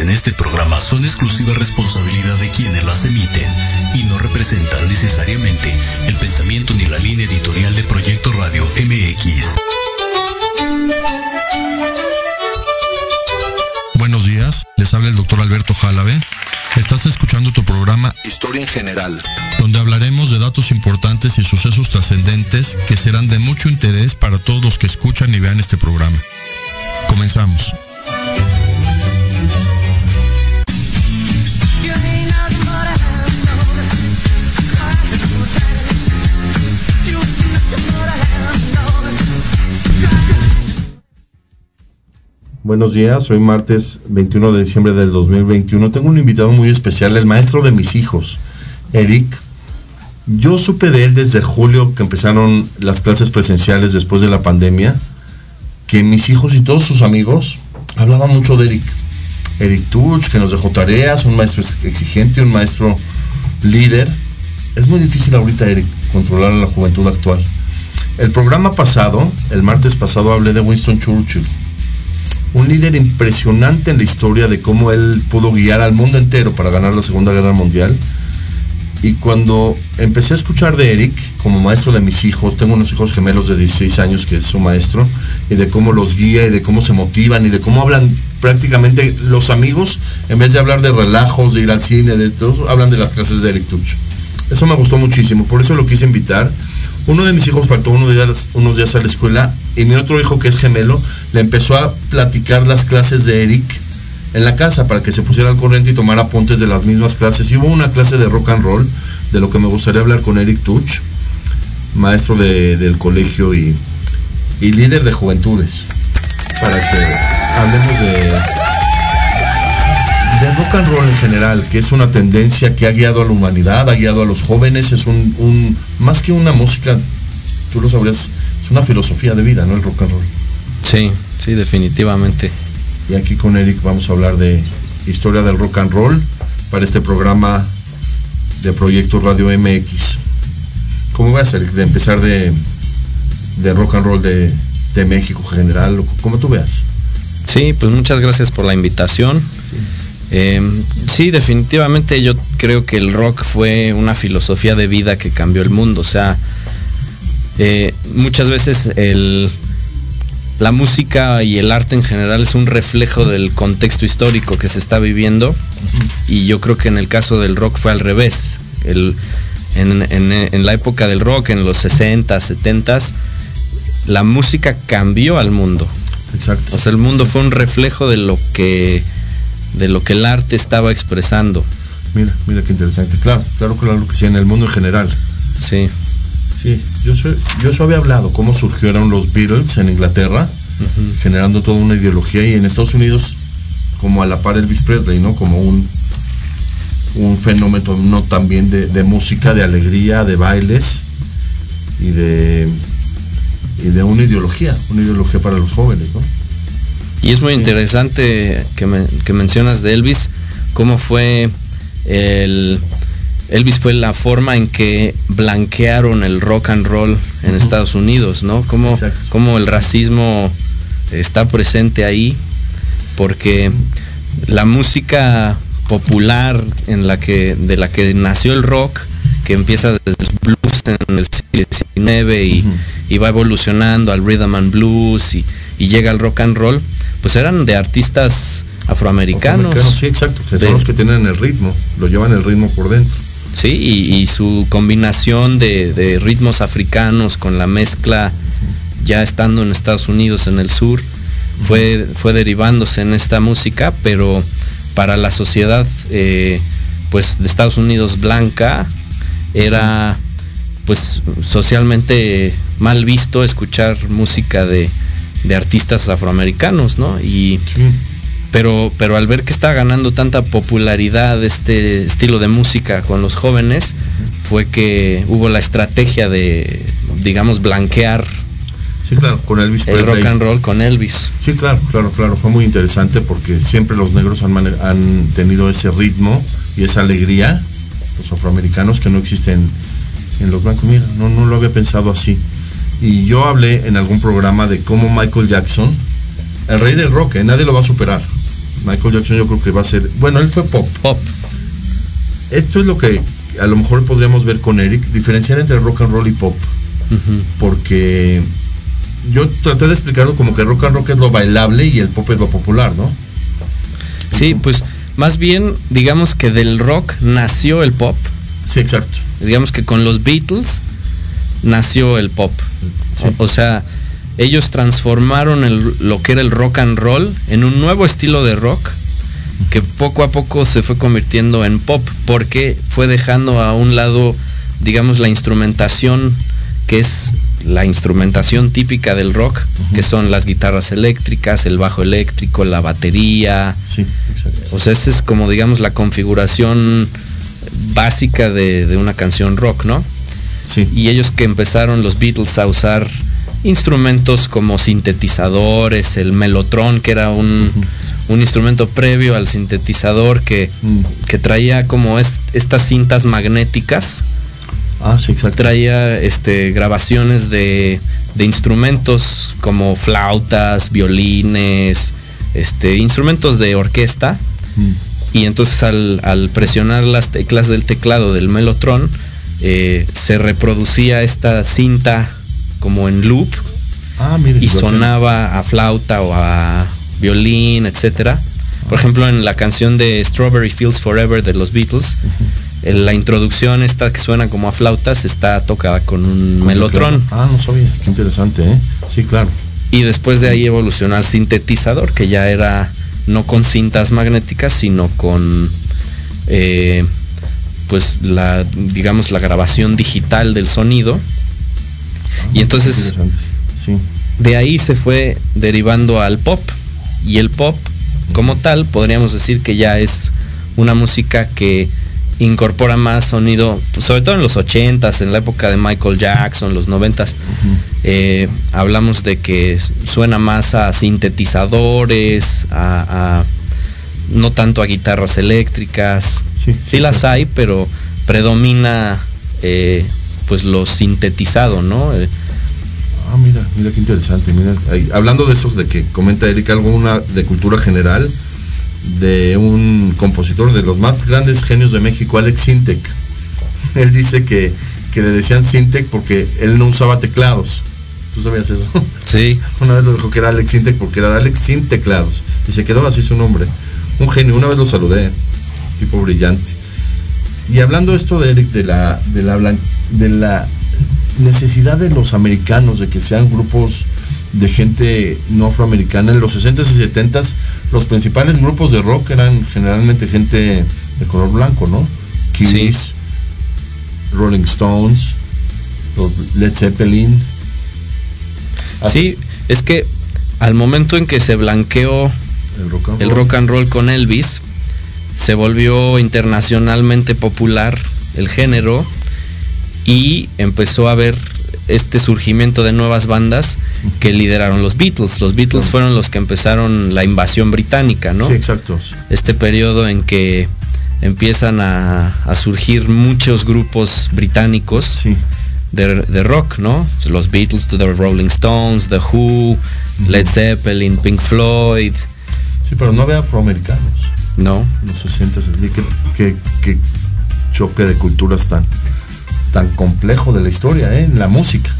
en este programa son exclusiva responsabilidad de quienes las emiten y no representan necesariamente el pensamiento ni la línea editorial de Proyecto Radio MX. Buenos días, les habla el doctor Alberto Jálave. Estás escuchando tu programa Historia en General, donde hablaremos de datos importantes y sucesos trascendentes que serán de mucho interés para todos los que escuchan y vean este programa. Comenzamos. Buenos días, hoy martes 21 de diciembre del 2021. Tengo un invitado muy especial, el maestro de mis hijos, Eric. Yo supe de él desde julio que empezaron las clases presenciales después de la pandemia, que mis hijos y todos sus amigos hablaban mucho de Eric. Eric Tuch, que nos dejó tareas, un maestro exigente, un maestro líder. Es muy difícil ahorita, Eric, controlar a la juventud actual. El programa pasado, el martes pasado, hablé de Winston Churchill un líder impresionante en la historia de cómo él pudo guiar al mundo entero para ganar la Segunda Guerra Mundial. Y cuando empecé a escuchar de Eric, como maestro de mis hijos, tengo unos hijos gemelos de 16 años que es su maestro, y de cómo los guía y de cómo se motivan y de cómo hablan prácticamente los amigos, en vez de hablar de relajos, de ir al cine, de todo, hablan de las clases de Eric Tuch. Eso me gustó muchísimo, por eso lo quise invitar. Uno de mis hijos faltó unos días, unos días a la escuela y mi otro hijo, que es gemelo, le empezó a platicar las clases de Eric en la casa para que se pusiera al corriente y tomara apuntes de las mismas clases. Y hubo una clase de rock and roll, de lo que me gustaría hablar con Eric Tuch, maestro del colegio y, y líder de juventudes, para que hablemos de de rock and roll en general, que es una tendencia que ha guiado a la humanidad, ha guiado a los jóvenes, es un, más que una música, tú lo sabrías, es una filosofía de vida, ¿no? El rock and roll. Sí, sí, definitivamente. Y aquí con Eric vamos a hablar de historia del rock and roll para este programa de Proyecto Radio MX. ¿Cómo va a ser de empezar de, de rock and roll de, de México general, como tú veas? Sí, pues muchas gracias por la invitación. Sí. Em, sí, definitivamente yo creo que el rock fue una filosofía de vida que cambió el mundo. O sea, eh, muchas veces la música y el arte en general es un reflejo del contexto histórico que se está viviendo. Y yo creo que en el caso del rock fue al revés. en, la época del rock, en los 60, 70, la música cambió al mundo. Exacto. O sea, el mundo fue un reflejo de lo que de lo que el arte estaba expresando. Mira, mira qué interesante. Claro, claro, claro que sí, en el mundo en general. Sí. Sí, yo, soy, yo eso había hablado, cómo surgieron los Beatles en Inglaterra, generando toda una ideología y en Estados Unidos como a la par Elvis Presley, ¿no? Como un, un fenómeno no también de, de música, de alegría, de bailes y de, y de una ideología, una ideología para los jóvenes, ¿no? Y es muy interesante que, mencionas de Elvis, cómo fue el... Elvis fue la forma en que blanquearon el rock and roll en Estados Unidos, ¿no? Cómo, cómo, el racismo está presente ahí, porque la música popular en la que, de la que nació el rock, que empieza desde el blues en el siglo XIX y, va evolucionando al rhythm and blues y, y llega al rock and roll, pues eran de artistas afroamericanos. sí, exacto, que son los que tienen el ritmo, lo llevan el ritmo por dentro. Sí, y, su combinación de, ritmos africanos con la mezcla ya estando en Estados Unidos, en el sur, fue, fue derivándose en esta música, pero para la sociedad eh, pues de Estados Unidos blanca era pues socialmente mal visto escuchar música de, de artistas afroamericanos, ¿no? Y, pero, pero al ver que está ganando tanta popularidad este estilo de música con los jóvenes, fue que hubo la estrategia de, digamos, blanquear Sí, claro, con Elvis El rock and roll con Elvis. Sí, claro, claro, claro. Fue muy interesante porque siempre los negros han, han tenido ese ritmo y esa alegría, los afroamericanos, que no existen en los blancos. Mira, no, no lo había pensado así. Y yo hablé en algún programa de cómo Michael Jackson el rey del rock, ¿eh? nadie lo va a superar. Michael Jackson yo creo que va a ser, bueno, él fue pop. Pop. Esto es lo que a lo mejor podríamos ver con Eric, diferenciar entre rock and roll y pop. Porque yo traté de explicarlo como que rock and roll es lo bailable y el pop es lo popular, ¿no? Sí, pues más bien digamos que del rock nació el pop. Sí, exacto. Digamos que con los Beatles nació el pop. Sí. O, o sea, ellos transformaron el- lo que era el rock and roll en un nuevo estilo de rock que poco a poco se fue convirtiendo en pop porque fue dejando a un lado, digamos, la instrumentación que es la instrumentación típica del rock, que son las guitarras eléctricas, el bajo eléctrico, la batería, Sí, exacto. o sea, esa es como digamos la configuración básica de, de una canción rock, ¿no? Sí. Y ellos que empezaron los Beatles a usar instrumentos como sintetizadores, el melotron, que era un, un instrumento previo al sintetizador que, Mm. que traía como est- estas cintas magnéticas, Ah, sí, exacto. traía este, grabaciones de, de instrumentos como flautas, violines, este, instrumentos de orquesta. Mm. Y entonces al, al presionar las teclas del teclado del Mellotron, eh, se reproducía esta cinta como en loop Ah, mire. y sonaba a flauta o a violín, etcétera. Por ejemplo, en la canción de Strawberry Fields Forever de los Beatles, la introducción esta que suena como a flautas está tocada con un Mellotron. Ah, no sabía. Qué interesante, ¿eh? Sí, claro. Y después de ahí evolucionó al sintetizador, que ya era no con cintas magnéticas, sino con eh, pues la digamos la grabación digital del sonido. Y entonces. Sí. de ahí se fue derivando al pop. Y el pop, como tal, podríamos decir que ya es una música que incorpora más sonido, pues, sobre todo en los 80s, en la época de Michael Jackson, los 90s. eh, hablamos de que suena más a sintetizadores, a, a- no tanto a guitarras eléctricas. Sí, Sí, las hay, pero predomina eh, pues lo sintetizado, ¿no? Eh, Ah, mira, mira qué interesante. Mira, ahí, hablando de eso, de que comenta Eric algo una de cultura general, de un compositor de los más grandes genios de México, Alex Sintek. Él dice que, que le decían Sintek porque él no usaba teclados. ¿Tú sabías eso? sí. Una vez lo dijo que era Alex Sin porque era Alex sin teclados. Y se quedó así su nombre. Un genio. Una vez lo saludé. Tipo brillante. Y hablando esto de Eric, de la, de la, blan- de la necesidad de los americanos de que sean grupos de gente no afroamericana, en los 60s y 70s los principales grupos de rock eran generalmente gente de color blanco, ¿no? Kiss, Rolling Stones, los Led Zeppelin. Sí, es que al momento en que se blanqueó El rock and el roll. rock and roll con Elvis, se volvió internacionalmente popular el género y empezó a haber este surgimiento de nuevas bandas que lideraron los Beatles. Los Beatles fueron los que empezaron la invasión británica, ¿no? Sí, exacto. Este periodo en que empiezan a, a surgir muchos grupos británicos Sí. de, de rock, ¿no? Los Beatles, The Rolling Stones, The Who, Led Zeppelin, Pink Floyd, Sí, pero no había afroamericanos. ¿No? en Los 60 así que, que choque de culturas tan, tan complejo de la historia, ¿eh? en la música.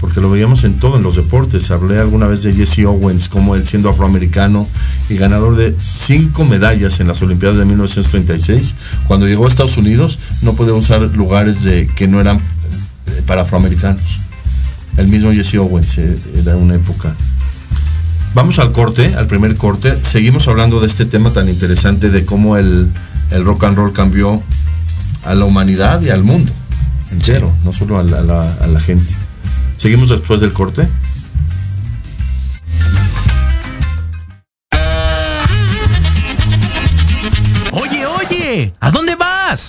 Porque lo veíamos en todo, en los deportes. Hablé alguna vez de Jesse Owens, como él siendo afroamericano y ganador de cinco medallas en las Olimpiadas de 1936. Cuando llegó a Estados Unidos, no podía usar lugares de, que no eran eh, para afroamericanos. El mismo Jesse Owens eh, era una época. Vamos al corte, al primer corte. Seguimos hablando de este tema tan interesante de cómo el, el rock and roll cambió a la humanidad y al mundo entero, no solo a la, a la- a la gente. Seguimos después del corte. Oye, oye, ¿a dónde vas?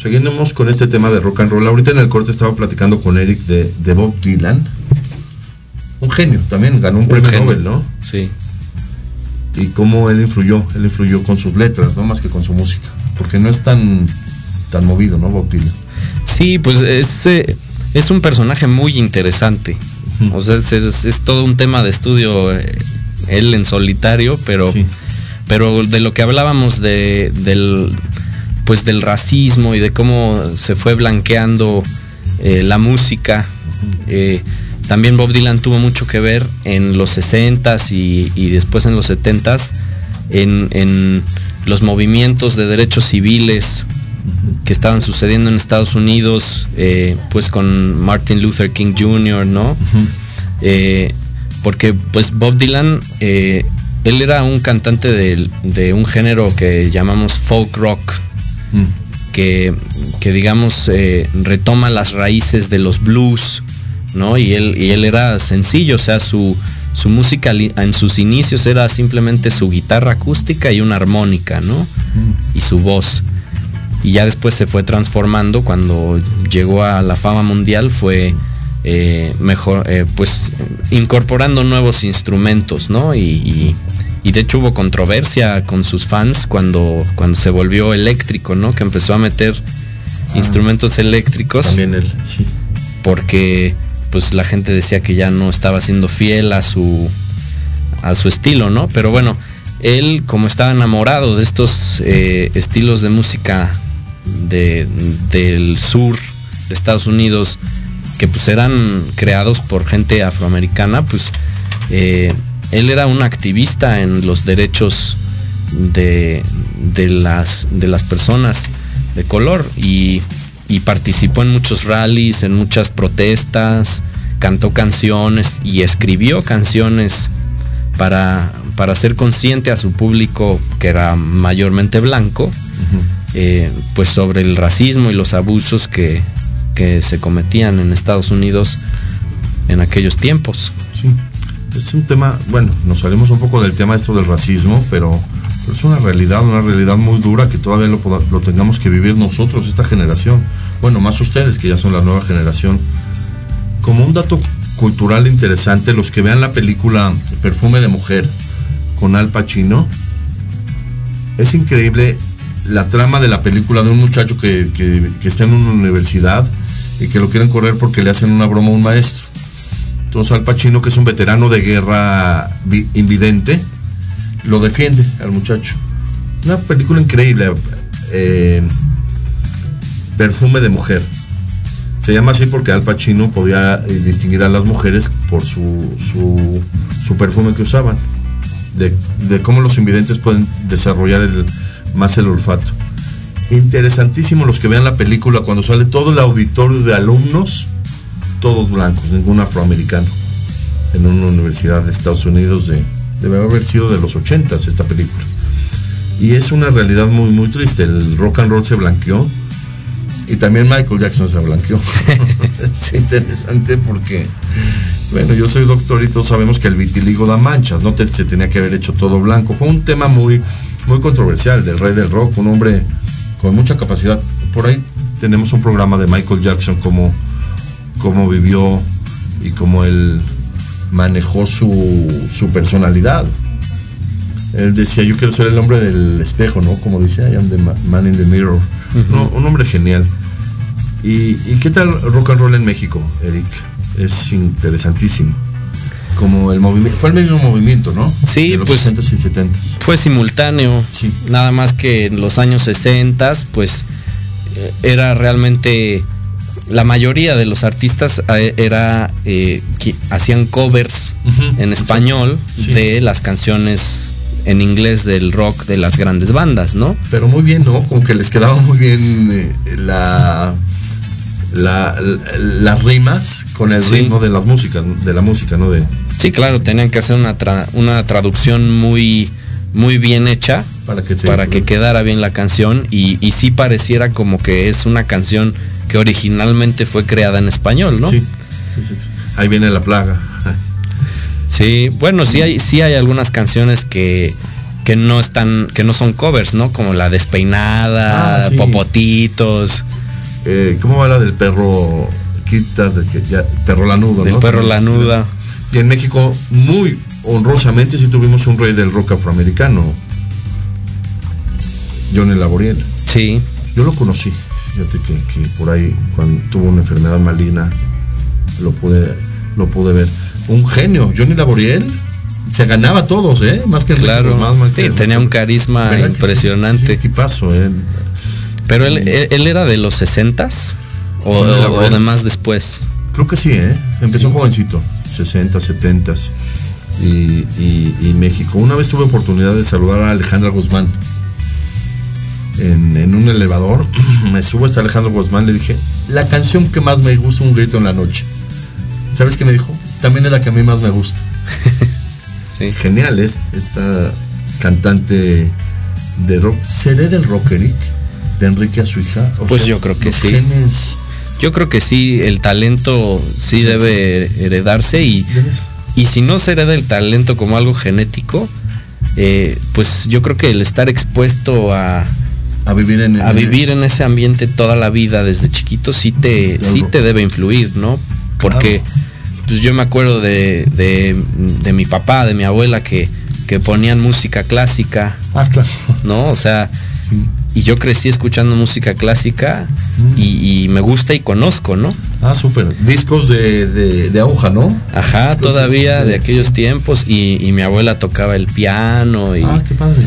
Seguimos con este tema de rock and roll. Ahorita en el corte estaba platicando con Eric de, de Bob Dylan. Un genio, también ganó un, premio Nobel, ¿no? Sí. Y cómo él influyó, él influyó con sus letras, no más que con su música. Porque no es tan, tan movido, ¿no, Bob Dylan? Sí, pues es, eh, es un personaje muy interesante. O sea, es, es- es todo un tema de estudio eh, él en solitario, pero, Sí. pero de lo que hablábamos de, del pues del racismo y de cómo se fue blanqueando eh, la música. eh, también Bob Dylan tuvo mucho que ver en los 60s y, y después en los 70s en, en los movimientos de derechos civiles que estaban sucediendo en Estados Unidos, eh, pues con Martin Luther King Jr., ¿no? Porque pues Bob Dylan, él era un cantante de, un género que llamamos folk rock, que, que, digamos eh, retoma las raíces de los blues, ¿no? Y él, y él era sencillo, o sea, su, su música en sus inicios era simplemente su guitarra acústica y una armónica, ¿no? Y su voz. Y ya después se fue transformando cuando llegó a la fama mundial, fue eh, mejor, eh, pues incorporando nuevos instrumentos, ¿no? Y, y- y de hecho hubo controversia con sus fans cuando, cuando se volvió eléctrico, ¿no? Que empezó a meter instrumentos eléctricos También él, sí. porque pues la gente decía que ya no estaba siendo fiel a su a su estilo, ¿no? Pero bueno, él como estaba enamorado de estos eh, estilos de música de, del sur de Estados Unidos que pues eran creados por gente afroamericana, pues eh, él era un activista en los derechos de, de las, de las personas de color y, y participó en muchos rallies, en muchas protestas, cantó canciones y escribió canciones para, para ser consciente a su público que era mayormente blanco, eh, pues sobre el racismo y los abusos que, que se cometían en Estados Unidos en aquellos tiempos. Sí. Es un tema, bueno, nos salimos un poco del tema esto del racismo, pero, es una realidad, una realidad muy dura que todavía lo, tengamos que vivir nosotros, esta generación. Bueno, más ustedes que ya son la nueva generación. Como un dato cultural interesante, los que vean la película Perfume de Mujer con Al Pacino, es increíble la trama de la película de un muchacho que- que está en una universidad y que lo quieren correr porque le hacen una broma a un maestro. Entonces Al Pacino, que es un veterano de guerra vi- invidente, lo defiende al muchacho. Una película increíble. eh, Perfume de mujer. Se llama así porque Al Pacino podía eh, distinguir a las mujeres por su, su, perfume que usaban. De, de cómo los invidentes pueden desarrollar el- más el olfato. Interesantísimo los que vean la película cuando sale todo el auditorio de alumnos todos blancos, ningún afroamericano, en una universidad de Estados Unidos de, debe haber sido de los 80 esta película. Y es una realidad muy, muy triste. El rock and roll se blanqueó y también Michael Jackson se blanqueó. es interesante porque, bueno, yo soy doctor y todos sabemos que el vitiligo da manchas, no te- se tenía que haber hecho todo blanco. Fue un tema muy, muy controversial del rey del rock, un hombre con mucha capacidad. Por ahí tenemos un programa de Michael Jackson como cómo vivió y cómo él manejó su, su personalidad. Él decía, yo quiero ser el hombre del espejo, ¿no? Como dice, I am the ma- man in the mirror. No, un hombre genial. ¿Y, y qué tal rock and roll en México, Eric? Es interesantísimo. Como el movimiento, fue el mismo movimiento, ¿no? Sí, de los pues- 60s y 70s. Fue simultáneo, Sí. nada más que en los años 60, pues eh, era realmente la mayoría de los artistas eh, era eh, que hacían covers en español Sí. de las canciones en inglés del rock de las grandes bandas, ¿no? Pero muy bien, ¿no? Como que les quedaba muy bien eh, la, la- la- las rimas con el Sí. ritmo de las músicas, de la música, ¿no? De, Sí, claro, tenían que hacer una, tra- una traducción muy, muy bien hecha para que para que quedara bien la canción y, y sí pareciera como que es una canción que originalmente fue creada en español, ¿no? Sí, sí, sí. Ahí viene la plaga. Sí, bueno, sí hay, sí hay algunas canciones que, que no están, que no son covers, ¿no? Como la despeinada, Ah, sí. popotitos, Eh, ¿Cómo va la del perro? Quita, de que ya, perro lanudo, del ¿no? perro lanuda. Y en México, muy honrosamente, sí tuvimos un rey del rock afroamericano, Johnny Laboriel. Sí, Yo lo conocí, fíjate que, que por ahí, cuando tuvo una enfermedad maligna, lo pude, lo pude ver. Un genio, Johnny Laboriel, se ganaba a todos, ¿eh? Más que claro. Más Sí, que- tenía un carisma ¿Verdad que sí? impresionante. Sí, ¿eh? Pero él, él, él era de los 60s o, o de más después. Creo que sí, ¿eh? Empezó jovencito, 60, 70 y, y, y México. Una vez tuve oportunidad de saludar a Alejandra Guzmán en, en un elevador. Me subo hasta Alejandra Guzmán, le dije, la canción que más me gusta, Un grito en la noche. ¿Sabes qué me dijo? También es la que a mí más me gusta. Sí. Genial, es esta cantante de rock. ¿Seré del rock, Eric? De Enrique a su hija. O Pues yo creo que sí. genes- Yo creo que sí, el talento sí, Sí, debe heredarse y, y si no se hereda el talento como algo genético, eh, pues yo creo que el estar expuesto a, a vivir en a vivir en ese ambiente toda la vida desde chiquito sí te, Claro. sí te debe influir, ¿no? Porque pues yo me acuerdo de, de, de mi papá, de mi abuela que, que ponían música clásica, Ah, claro. ¿no? O sea, Sí. y yo crecí escuchando música clásica Mm. y, y me gusta y conozco, ¿no? Ah, súper. Discos de, de, de aguja, ¿no? Ajá, Discos todavía de aquellos sí. tiempos y, y mi abuela tocaba el piano y, Ah, qué padre.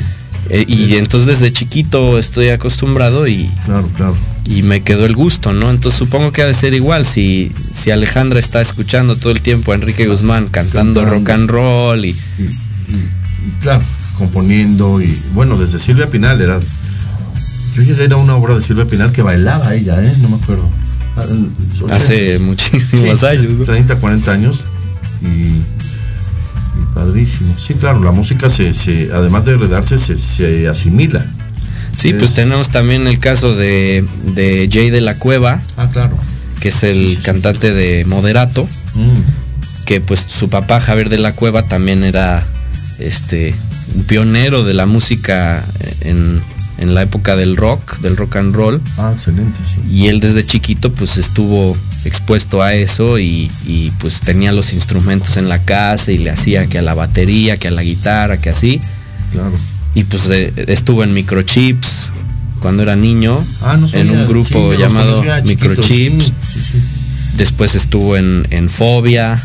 Eh, y es- entonces desde chiquito estoy acostumbrado y, Claro, claro. y me quedó el gusto, ¿no? Entonces supongo que ha de ser igual si, si Alejandra está escuchando todo el tiempo a Enrique Guzmán cantando, Cantando. rock and roll y Y, claro, componiendo y bueno, desde Silvia Pinal era. Yo llegué a ir a una obra de Silvia Pinal que bailaba ella, ¿eh? No me acuerdo. Ah, hace 80s. muchísimos Sí, años. ¿no? 30, 40 años. Y padrísimo. Sí, claro, la música se, se además de heredarse, se, se asimila. Sí, pues Es- tenemos también el caso de, de Jay de la Cueva, Ah, claro. que es el Sí, sí, sí. cantante de Moderato. Mm. que pues su papá Javier de la Cueva también era este un pionero de la música en, en la época del rock, del rock and roll, Ah, excelente, sí. y él desde chiquito pues estuvo expuesto a eso y, y, pues tenía los instrumentos en la casa y le hacía que a la batería, que a la guitarra, que así, Claro. y pues eh, estuvo en Microchips cuando era niño, Ah, no en un grupo Sí, llamado chiquitos, Microchips, Sí, sí, sí. después estuvo en, en Fobia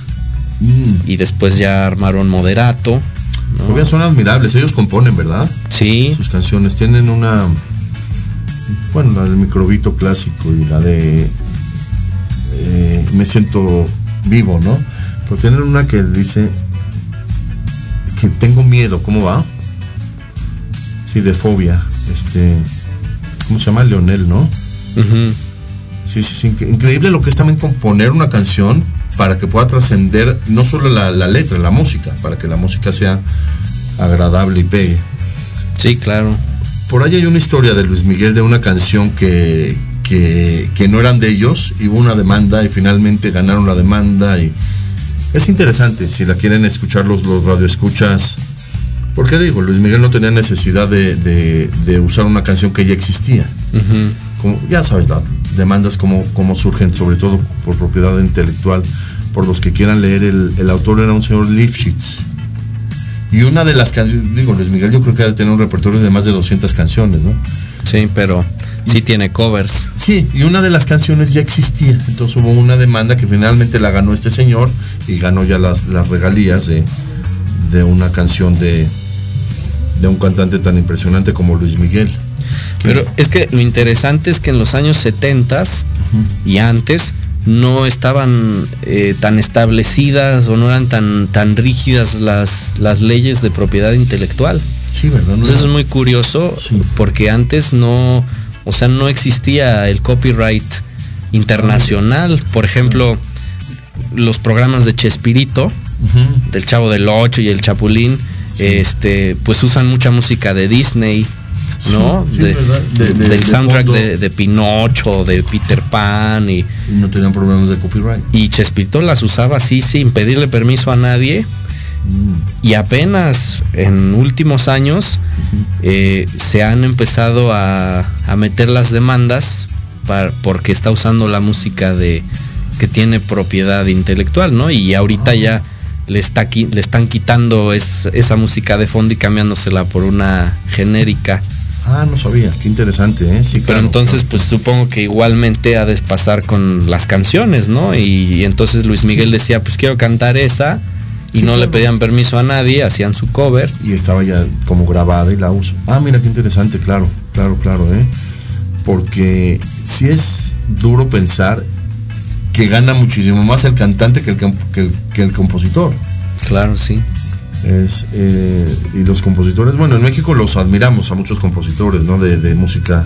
Mm. y después ya armaron Moderato. Todavía son admirables, ellos componen, ¿verdad? Sí, Sus canciones tienen una. Bueno, la del microbito clásico y la de. eh, me siento vivo, ¿no? Pero tienen una que dice. que tengo miedo, ¿cómo va? Sí, de fobia. Este. ¿Cómo se llama? Leonel, ¿no? ujú, Sí, sí, sí. incre- Increíble lo que es también componer una canción para que pueda trascender no solo la, la letra, la música, para que la música sea agradable y pegue. sí, claro. Por ahí hay una historia de Luis Miguel de una canción que, que, que no eran de ellos, y hubo una demanda y finalmente ganaron la demanda y es interesante si la quieren escuchar los, los radioescuchas. Porque digo, Luis Miguel no tenía necesidad de, de- de usar una canción que ya existía. Como, ya sabes, las demandas como, como surgen, sobre todo por propiedad intelectual. Por los que quieran leer, el, el autor era un señor Lifshitz. Y una de las canciones, digo, Luis Miguel yo creo que debe tener un repertorio de más de 200 canciones, ¿no? Sí, pero sí tiene covers. Sí, y una de las canciones ya existía. Entonces hubo una demanda que finalmente la ganó este señor y ganó ya las, las regalías de, de una canción de, de un cantante tan impresionante como Luis Miguel. Pero es que lo interesante es que en los años 70 y antes no estaban eh, tan establecidas o no eran tan, tan rígidas las, las leyes de propiedad intelectual. Sí, ¿verdad? Entonces era- es muy curioso Sí. porque antes no, o sea, no existía el copyright internacional. Por ejemplo, los programas de Chespirito, del Chavo del Ocho y el Chapulín, este, pues usan mucha música de Disney, ¿no? Sí, sí, De- ¿verdad? De- de- del de soundtrack de, Pinocho, de Peter Pan y, no tenían problemas de copyright. y Chespirito las usaba así sin pedirle permiso a nadie Y apenas en últimos años eh, se han empezado a, a meter las demandas para, porque está usando la música de que tiene propiedad intelectual, ¿no? Y ahorita ya le, está, le están quitando es- esa música de fondo y cambiándosela por una genérica. Ah, no sabía, qué interesante, ¿eh? Sí, Pero entonces, claro. pues supongo que igualmente ha de pasar con las canciones, ¿no? Y, y entonces Luis Miguel decía, pues quiero cantar esa. Y Sí, no le pedían permiso a nadie, hacían su cover. Y estaba ya como grabada y la uso. Ah, mira qué interesante, claro, claro, claro, ¿eh? Porque si es duro pensar que gana muchísimo más el cantante que el, que el- que el compositor. Claro, sí. Eh, y los compositores, bueno, en México los admiramos a muchos compositores, ¿no? De, de música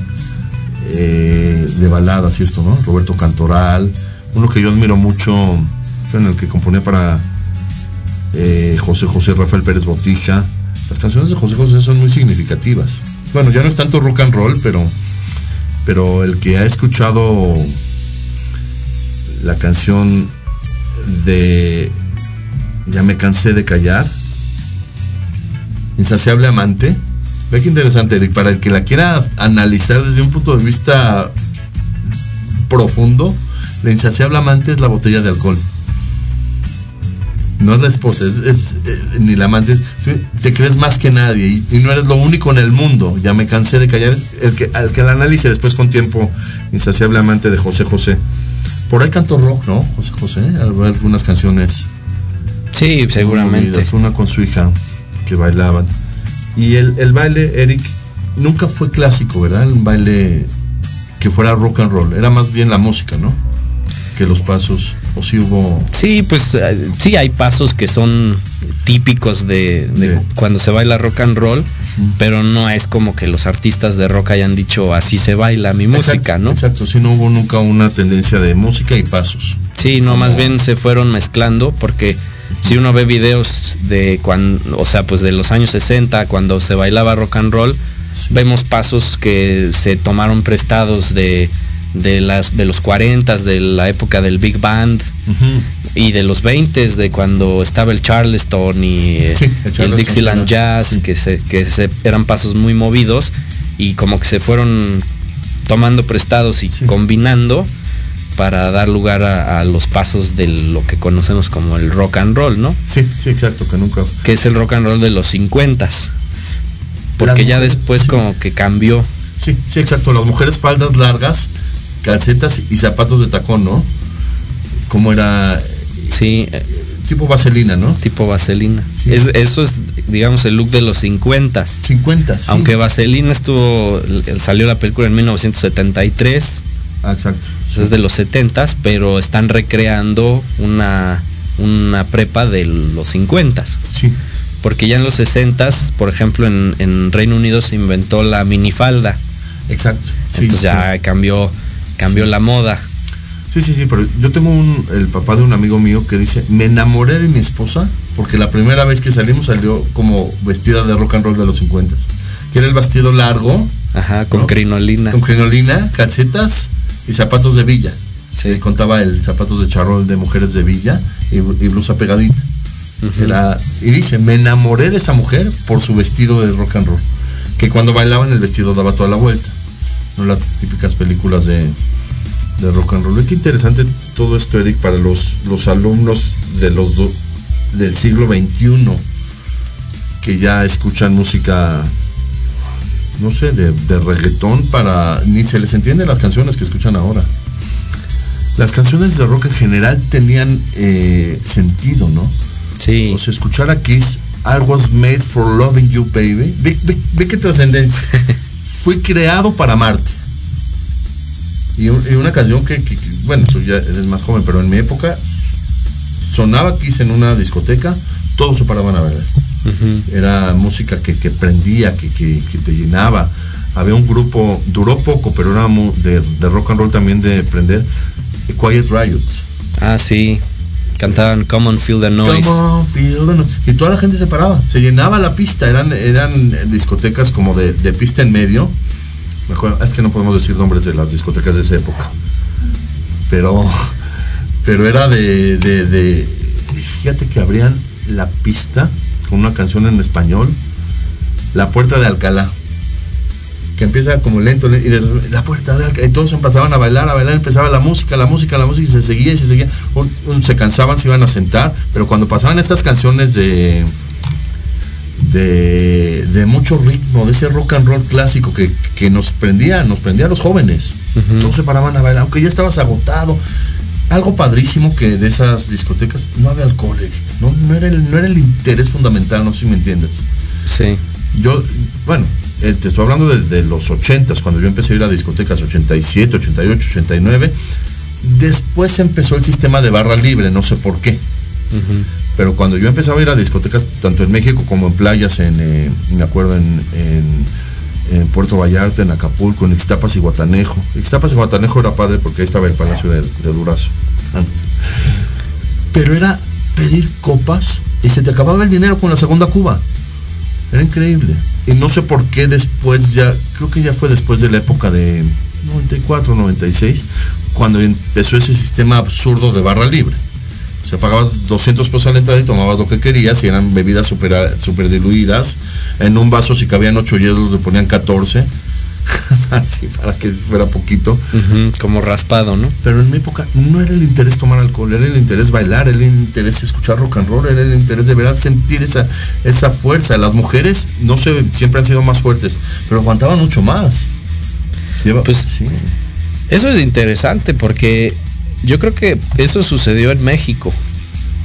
eh, de baladas y esto, ¿no? Roberto Cantoral, uno que yo admiro mucho, en el que componía para eh, José José Rafael Pérez Botija. Las canciones de José José son muy significativas. Bueno, ya no es tanto rock and roll, pero, pero el que ha escuchado la canción de Ya me cansé de callar, Insaciable Amante. Ve qué interesante, Eric. Para el que la quiera analizar desde un punto de vista profundo, la insaciable amante es la botella de alcohol. No es la esposa, es, es, eh, ni la amante. es- te crees más que nadie y, y no eres lo único en el mundo. Ya me cansé de callar. El que, al que la analice después con tiempo, insaciable amante de José José. Por ahí cantó rock, ¿no? José José. Al- Algunas canciones. Sí, seguramente. Una con su hija que bailaban. Y el, el baile, Eric, nunca fue clásico, ¿verdad? Un baile que fuera rock and roll. Era más bien la música, ¿no? Que los pasos. O si hubo. Sí, pues eh, sí hay pasos que son típicos de, cuando se baila rock and roll, pero no es como que los artistas de rock hayan dicho así se baila mi música, Exacto, ¿no? Exacto, sí, no hubo nunca una tendencia de música y pasos. Sí, no, más bien se fueron mezclando porque si uno ve videos de cuando, o sea, pues de los años 60 cuando se bailaba rock and roll, Sí. vemos pasos que se tomaron prestados de de las de los 40 de la época del Big Band y de los 20 de cuando estaba el Charleston y, eh, Sí, el Charleston, Dixieland Jazz sí. que se que se eran pasos muy movidos y como que se fueron tomando prestados y combinando para dar lugar a, a los pasos de lo que conocemos como el rock and roll, ¿no? Sí, sí, exacto, que nunca. Que es el rock and roll de los 50 Porque Las ya mujeres, después sí. como que cambió. Sí, sí, exacto. Las mujeres faldas largas, calcetas y zapatos de tacón, ¿no? Como era Sí, eh, tipo vaselina, ¿no? tipo vaselina. Sí. Es- eso es, digamos, el look de los 50 50, sí. Aunque Vaselina estuvo, salió la película en 1973, Ah, exacto. Pues es de los 70 pero están recreando una, una prepa de los 50 Sí, Porque ya en los 60 por ejemplo, en, en Reino Unido se inventó la minifalda. exacto. Sí, entonces ya cambió, cambió la moda. Sí, sí, sí, pero yo tengo un, el papá de un amigo mío que dice, me enamoré de mi esposa porque la primera vez que salimos salió como vestida de rock and roll de los 50. Que era el vestido largo, Ajá, con ¿No? crinolina. con crinolina, calcetas y zapatos de villa. Sí. Se contaba el zapatos de charol de mujeres de villa y, y blusa pegadita. Era, y dice, me enamoré de esa mujer por su vestido de rock and roll. Que cuando bailaban el vestido daba toda la vuelta. No las típicas películas de, de rock and roll. Y qué interesante todo esto, Eric, para los, los alumnos de los do- del siglo XXI que ya escuchan música, no sé, de, de reggaetón para... Ni se les entiende las canciones que escuchan ahora. Las canciones de rock en general tenían eh, sentido, ¿no? Sí. O sea, escuchar a Kiss, I was made for loving you, baby. Ve, ve- ve qué trascendencia. Fui creado para amarte. Y, un- y una canción que, que- que, bueno, tú ya eres más joven, pero en mi época sonaba Kiss en una discoteca, todos se paraban a ver. Era música que, que prendía, que, que- que te llenaba. Había un grupo, duró poco, pero era de, de rock and roll también de prender, Quiet Riot. Ah, sí. Cantaban Common Feel the Noise. Come on, feel the noise. Y toda la gente se paraba, se llenaba la pista, eran, eran discotecas como de, de pista en medio. Me acuerdo- es que no podemos decir nombres de las discotecas de esa época. Pero, pero era de, de, de- Fíjate que abrían la pista con una canción en español, La Puerta de Alcalá. Que empieza como lento, le- y de la puerta de Alcalá, y todos empezaban a bailar, a bailar, empezaba la música, la música, la música, y se seguía y se seguía. Un- un- se cansaban, se iban a sentar, pero cuando pasaban estas canciones de, de, de mucho ritmo, de ese rock and roll clásico que, que nos prendía, nos prendía a los jóvenes. Todos se paraban a bailar, aunque ya estabas agotado. Algo padrísimo que de esas discotecas no había alcohol. No, no, era el, no era el interés fundamental, no sé si me entiendes. Sí. Yo, bueno, eh, te estoy hablando de, de los 80 cuando yo empecé a ir a discotecas 87, 88, 89. Después empezó el sistema de barra libre, no sé por qué. Pero cuando yo empezaba a ir a discotecas, tanto en México como en playas, en, eh, me acuerdo en, en- en Puerto Vallarta, en Acapulco, en Ixtapas y Guatanejo. Ixtapas y Guatanejo era padre porque ahí estaba el Palacio de, de Durazo. antes. Pero era pedir copas y se te acababa el dinero con la segunda cuba. Era increíble. Y no sé por qué después ya, creo que ya fue después de la época de 94, 96, cuando empezó ese sistema absurdo de barra libre. O sea, pagabas 200 pesos a la entrada y tomabas lo que querías y eran bebidas super, super diluidas. En un vaso si cabían 8 hielos le ponían 14. Así, para que fuera poquito. Como raspado, ¿no? Pero en mi época no era el interés tomar alcohol, era el interés bailar, era el interés escuchar rock and roll, era el interés de verdad sentir esa, esa fuerza. Las mujeres, no sé, siempre han sido más fuertes, pero aguantaban mucho más. Lleva- Pues, sí. Eso es interesante porque yo creo que eso sucedió en México.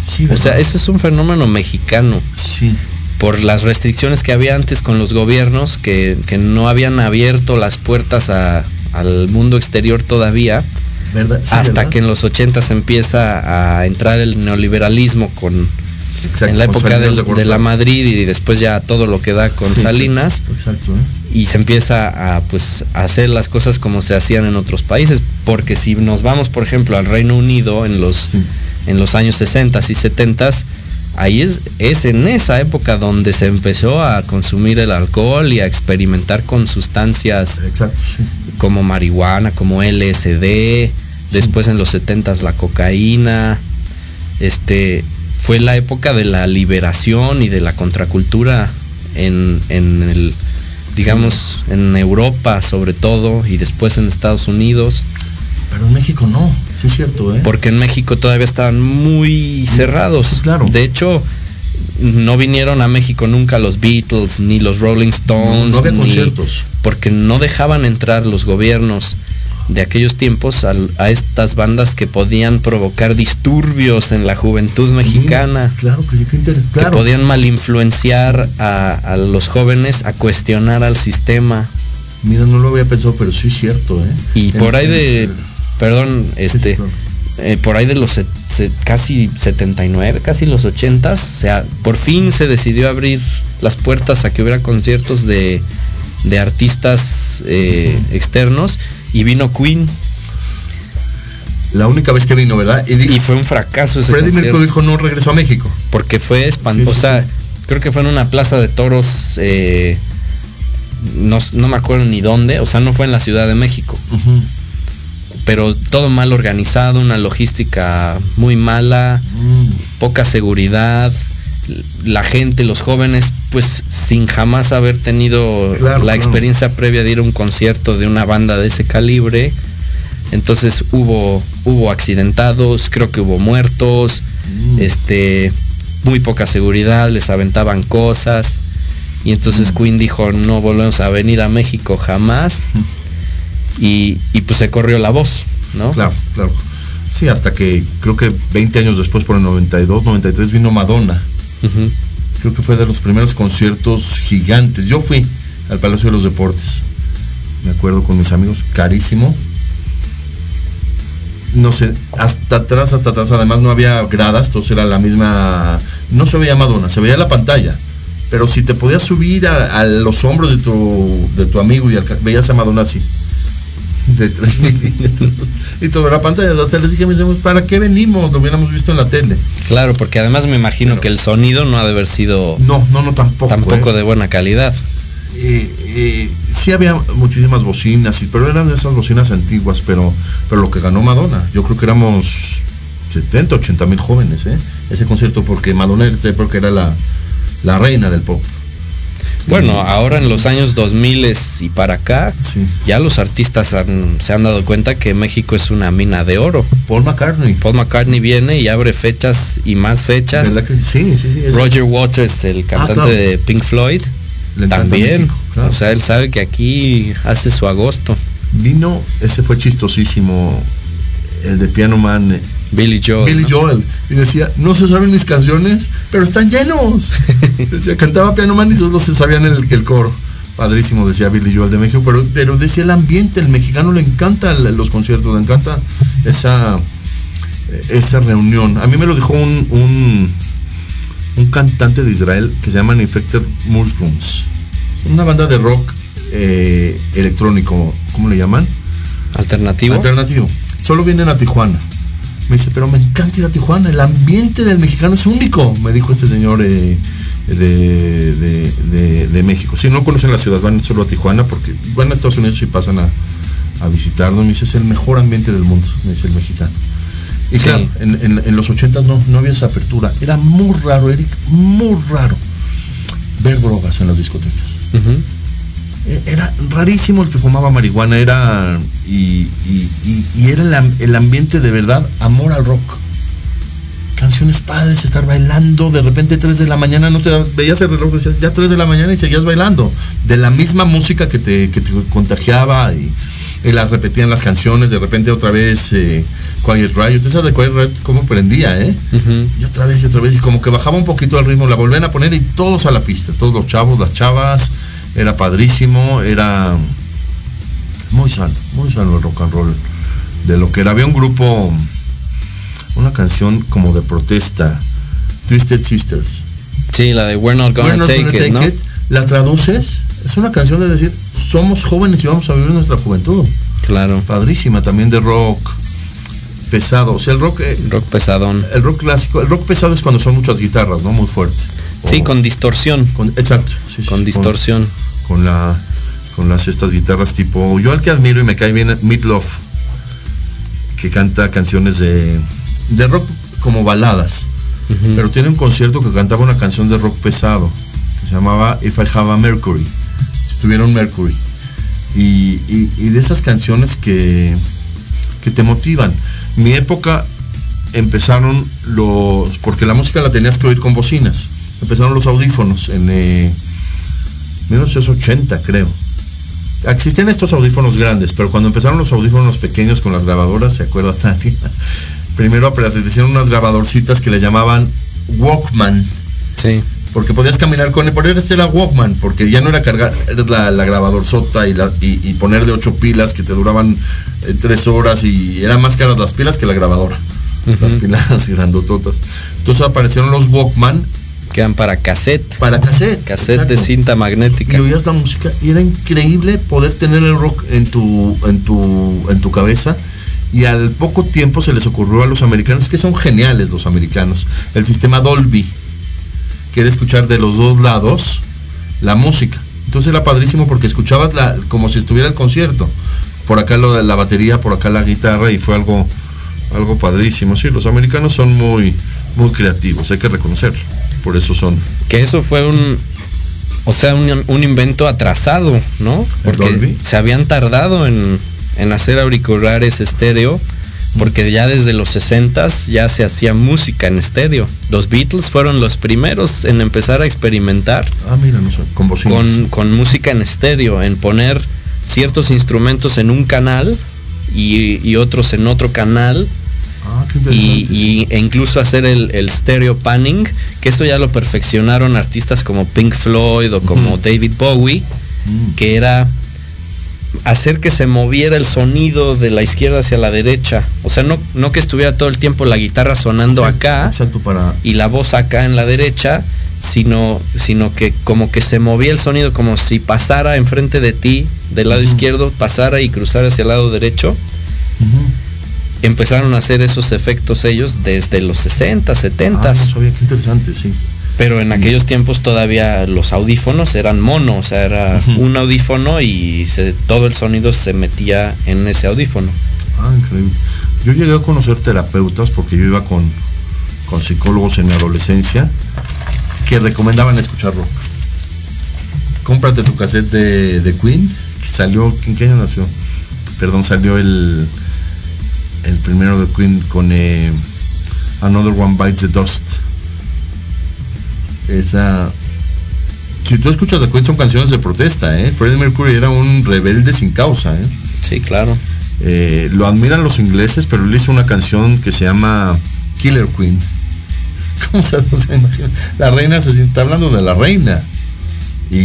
Sí, O sea, ese es un fenómeno mexicano. sí. Por las restricciones que había antes con los gobiernos que, que no habían abierto las puertas a- al mundo exterior todavía, hasta ¿verdad? que en los 80 se empieza a entrar el neoliberalismo con Exacto, en la época del- de de, la. Madrid y después ya todo lo que da con Sí, Salinas exacto, ¿eh? y se empieza a pues hacer las cosas como se hacían en otros países porque si nos vamos por ejemplo al Reino Unido en los Sí. en los años 60 y 70 ahí es es en esa época donde se empezó a consumir el alcohol y a experimentar con sustancias Exacto, sí. como marihuana como LSD después en los 70 la cocaína. Este fue la época de la liberación y de la contracultura en, en el digamos en Europa sobre todo y después en Estados Unidos Pero en México no, sí es cierto, ¿eh? porque en México todavía estaban muy cerrados Sí, claro. de hecho no vinieron a México nunca los Beatles ni los Rolling Stones No, no había ni- conciertos. porque no dejaban entrar los gobiernos de aquellos tiempos a, estas bandas que podían provocar disturbios en la juventud mexicana, Claro, que qué interés, que claro. podían mal influenciar a, a los jóvenes a cuestionar al sistema. Mira, no lo había pensado, pero sí es cierto, ¿eh? Y En- por ahí en- de, perdón, este, claro. eh, por ahí de los set- set- casi 79, casi los 80, o sea, por fin se decidió abrir las puertas a que hubiera conciertos de, de artistas eh, externos y vino Queen La única vez que vino, ¿verdad? Y, dijo, y fue un fracaso ese Freddie Mercury dijo no regresó a México. porque fue espantoso, Sí, creo que fue en una plaza de toros, eh, no, no me acuerdo ni dónde, o sea, no fue en la Ciudad de México. Pero todo mal organizado, una logística muy mala, Mm. poca seguridad, la gente, los jóvenes, pues sin jamás haber tenido Claro, la experiencia previa de ir a un concierto de una banda de ese calibre. Entonces hubo, hubo accidentados, creo que hubo muertos, Mm. este, muy poca seguridad, les aventaban cosas. Y entonces Mm. Queen dijo, no volvemos a venir a México jamás. Y, y pues se corrió la voz, ¿no? Claro, claro. Sí, hasta que creo que 20 años después, por el 92, 93, vino Madonna. Creo que fue de los primeros conciertos gigantes. Yo fui al Palacio de los Deportes. Me acuerdo con mis amigos, carísimo. No sé, hasta atrás, hasta atrás. Además no había gradas, entonces era la misma. No se veía Madonna, se veía la pantalla. Pero si te podías subir a, a los hombros de tu, de tu amigo y alca- veías a Madonna así. De tres milímetros. Y toda la pantalla. Hasta les dije a mis amigos, ¿para qué venimos? Lo hubiéramos visto en la tele. Claro, porque además me imagino Pero- que el sonido no ha de haber sido No, no, no, tampoco. tampoco ¿eh? de buena calidad. eh, eh, sí había muchísimas bocinas, pero eran de esas bocinas antiguas, pero, pero lo que ganó Madonna, yo creo que éramos 70, 80 mil jóvenes, ¿eh? Ese concierto porque Madonna era la, la reina del pop. Bueno, ahora en los años 2000 y para acá, ya los artistas se han dado cuenta que México es una mina de oro. Paul McCartney. Paul McCartney viene y abre fechas y más fechas. sí, sí, sí, Roger Waters, el ah, cantante de Pink Floyd, también. O sea, él sabe que aquí hace su agosto. Vino, ese fue chistosísimo, el de Piano Man Billy Joel. Billy Joel. Y decía, no se saben mis canciones, pero están llenos. decía, cantaba Piano Man y solo se sabían el, el coro. Padrísimo, decía Billy Joel de México, pero, pero decía el ambiente, el mexicano le encanta los conciertos, le encanta esa, esa reunión. A mí me lo dijo un, un, un cantante de Israel que se llama Infected Mushrooms. Una banda de rock eh, electrónico, ¿cómo le llaman? Alternativo. Alternativo. Solo vienen a Tijuana me dice, pero me encanta ir a Tijuana, el ambiente del mexicano es único, me dijo este señor eh, de, México. Si no conocen la ciudad, van solo a Tijuana porque van a Estados Unidos y pasan a, visitarnos. Me dice, es el mejor ambiente del mundo, me dice el mexicano. Y claro, en, los 80 no, no había esa apertura. Era muy raro, Eric, muy raro ver drogas en las discotecas. Era rarísimo el que fumaba marihuana, era y, era el, ambiente de verdad, amor al rock. Canciones padres, estar bailando, de repente 3 de la mañana, no te veías el reloj, decías ya 3 de la mañana y seguías bailando. De la misma música que te, contagiaba y, las repetían las canciones, de repente otra vez eh, Quiet Riot, esa de Quiet Riot cómo prendía, ¿eh? Y otra vez y otra vez, y como que bajaba un poquito el ritmo, la volvían a poner y todos a la pista, todos los chavos, las chavas, era padrísimo, era muy sano, muy sano el rock and roll. De lo que era, había un grupo, una canción como de protesta, Twisted Sisters. Sí, la de We're Not Gonna, take, it, La traduces, es una canción de decir, somos jóvenes y vamos a vivir nuestra juventud. Claro. Padrísima, también de rock pesado. O sea, el rock... Eh, rock pesadón. El rock clásico. El rock pesado es cuando son muchas guitarras, ¿no? Muy fuerte. Sí, con distorsión. Con, exacto. con distorsión con la con las estas guitarras tipo yo al que admiro y me cae bien Love que canta canciones de de rock como baladas pero tiene un concierto que cantaba una canción de rock pesado que se llamaba If I Have a Mercury si tuviera un Mercury y, de esas canciones que que te motivan mi época empezaron los porque la música la tenías que oír con bocinas empezaron los audífonos en eh, 1980 creo. Existían estos audífonos grandes, pero cuando empezaron los audífonos pequeños con las grabadoras, ¿se acuerda Tati? Primero hicieron unas grabadorcitas que le llamaban Walkman. Sí. Porque podías caminar con él, por eso era Walkman, porque ya no era cargar la, la grabador sota y, la, y, poner de ocho pilas que te duraban eh, tres horas y eran más caras las pilas que la grabadora. Las pilas grandototas. Entonces aparecieron los Walkman quedan para cassette. Para cassette. Cassette de cinta magnética. Y oías la música y era increíble poder tener el rock en tu, en tu, en tu cabeza. Y al poco tiempo se les ocurrió a los americanos, que son geniales los americanos, el sistema Dolby, que era escuchar de los dos lados la música. Entonces era padrísimo porque escuchabas la, como si estuviera el concierto. Por acá lo de la batería, por acá la guitarra y fue algo, algo padrísimo. Sí, los americanos son muy, muy creativos, hay que reconocerlo por eso son. Que eso fue un, o sea, un, invento atrasado, ¿no? Porque se habían tardado en, hacer auriculares estéreo, porque ya desde los 60 ya se hacía música en estéreo. Los Beatles fueron los primeros en empezar a experimentar ah, mira, no sé, con, con, con, música en estéreo, en poner ciertos instrumentos en un canal y, y otros en otro canal Ah, y, e incluso hacer el, stereo panning, que eso ya lo perfeccionaron artistas como Pink Floyd o como David Bowie, mm. que era hacer que se moviera el sonido de la izquierda hacia la derecha. O sea, no, no que estuviera todo el tiempo la guitarra sonando acá y la voz acá en la derecha, sino, sino que como que se movía el sonido como si pasara enfrente de ti, del lado izquierdo, pasara y cruzara hacia el lado derecho empezaron a hacer esos efectos ellos desde los 60, 70. Ah, qué interesante, sí. Pero en aquellos tiempos todavía los audífonos eran mono, o sea, era un audífono y todo el sonido se metía en ese audífono. Ah, increíble. Yo llegué a conocer terapeutas porque yo iba con, con psicólogos en mi adolescencia que recomendaban escuchar rock. Cómprate tu cassette de, de Queen, que salió, ¿en qué año nació? Perdón, salió el, el primero de Queen con eh, Another One Bites the Dust. Esa. Si tú escuchas de Queen son canciones de protesta, ¿eh? Freddie Mercury era un rebelde sin causa, ¿eh? Sí, claro. Eh, lo admiran los ingleses, pero él hizo una canción que se llama Killer Queen. ¿Cómo se, se imagina? La reina se está hablando de la reina. Y,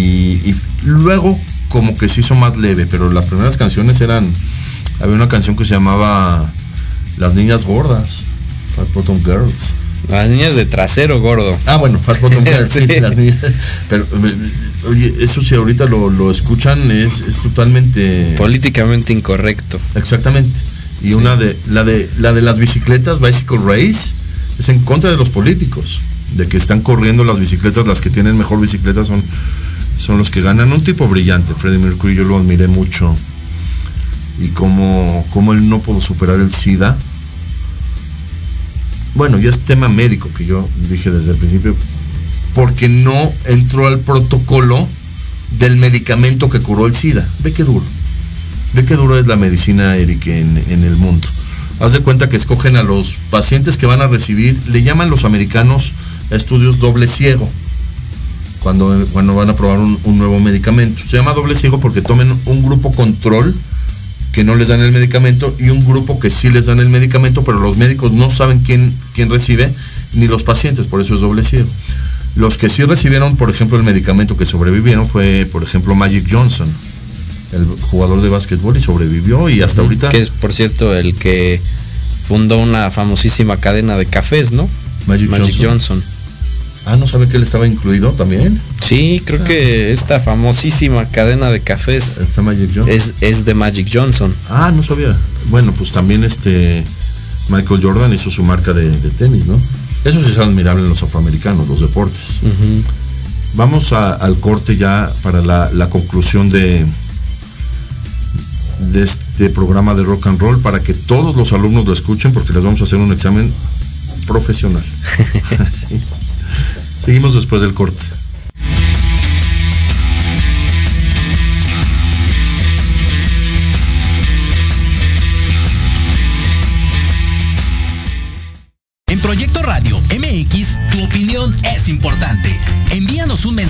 y, luego como que se hizo más leve, pero las primeras canciones eran... Había una canción que se llamaba Las Niñas Gordas, Fat Bottom Girls. Las niñas de trasero gordo. Ah, bueno, Fat Bottom Girls, sí. Sí. las niñas. Pero, oye, eso si ahorita lo, lo escuchan es, es totalmente... Políticamente incorrecto. Exactamente. Y Sí. una de la de la de las bicicletas Bicycle Race es en contra de los políticos, de que están corriendo las bicicletas, las que tienen mejor bicicleta son son los que ganan. Un tipo brillante, Freddie Mercury, yo lo admiré mucho. Y como, como él no pudo superar el SIDA. Bueno, ya es tema médico que yo dije desde el principio, porque no entró al protocolo del medicamento que curó el SIDA. Ve qué duro. Ve qué duro es la medicina, Eric, en, el mundo. Haz de cuenta que escogen a los pacientes que van a recibir, le llaman los americanos estudios doble ciego, cuando, cuando van a probar un nuevo medicamento. Se llama doble ciego porque tomen un grupo control que no les dan el medicamento y un grupo que sí les dan el medicamento, pero los médicos no saben quién, quién recibe, ni los pacientes, por eso es doble ciego. Los que sí recibieron, por ejemplo, el medicamento que sobrevivieron fue, por ejemplo, Magic Johnson, el jugador de básquetbol y sobrevivió y hasta ahorita... Que es, por cierto, el que fundó una famosísima cadena de cafés, ¿no? Magic, Johnson. Johnson. Ah, ¿no sabe que él estaba incluido también? Sí, creo que esta famosísima cadena de cafés Está Magic Johnson. es, es de Magic Johnson. Ah, no sabía. Bueno, pues también este Michael Jordan hizo su marca de, de tenis, ¿no? Eso sí es admirable en los afroamericanos, los deportes. Vamos a- al corte ya para la, la conclusión de, de este programa de rock and roll para que todos los alumnos lo escuchen porque les vamos a hacer un examen profesional. Sí. Seguimos después del corte. En Proyecto Radio MX, tu opinión es importante.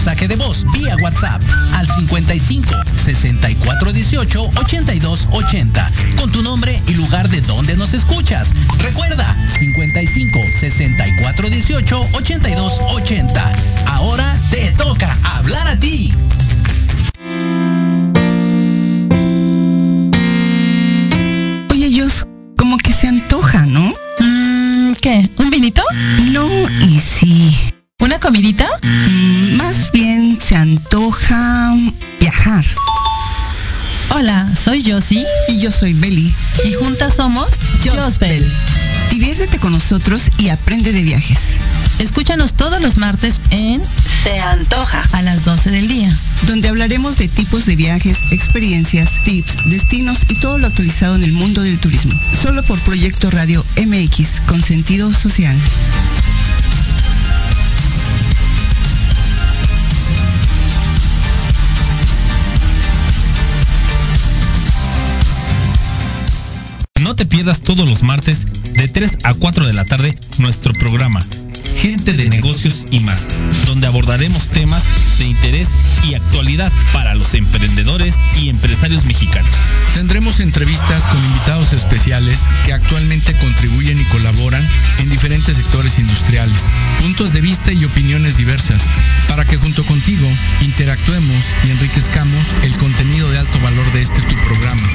Mensaje de voz vía WhatsApp al 55 64 18 82 80 con tu nombre y lugar de donde nos escuchas. Recuerda 55 64 18 82 80. Ahora te toca hablar a ti. Oye, Jos, como que se antoja, ¿no? Mm, ¿Qué? ¿Un vinito? No, y sí. ¿Una comidita? Viajar. Hola, soy Josie Y yo soy Beli. y juntas somos Jospel. Diviértete con nosotros y aprende de viajes. Escúchanos todos los martes en Te antoja. a las 12 del día. Donde hablaremos de tipos de viajes, experiencias, tips, destinos y todo lo actualizado en el mundo del turismo. Solo por Proyecto Radio MX con sentido social. Pierdas todos los martes de 3 a 4 de la tarde nuestro programa Gente de Negocios y más, abordaremos temas de interés y actualidad para los emprendedores y empresarios mexicanos. Tendremos entrevistas con invitados especiales que actualmente contribuyen y colaboran en diferentes sectores industriales, puntos de vista y opiniones diversas, para que junto contigo interactuemos y enriquezcamos el contenido de alto valor de este tu programa.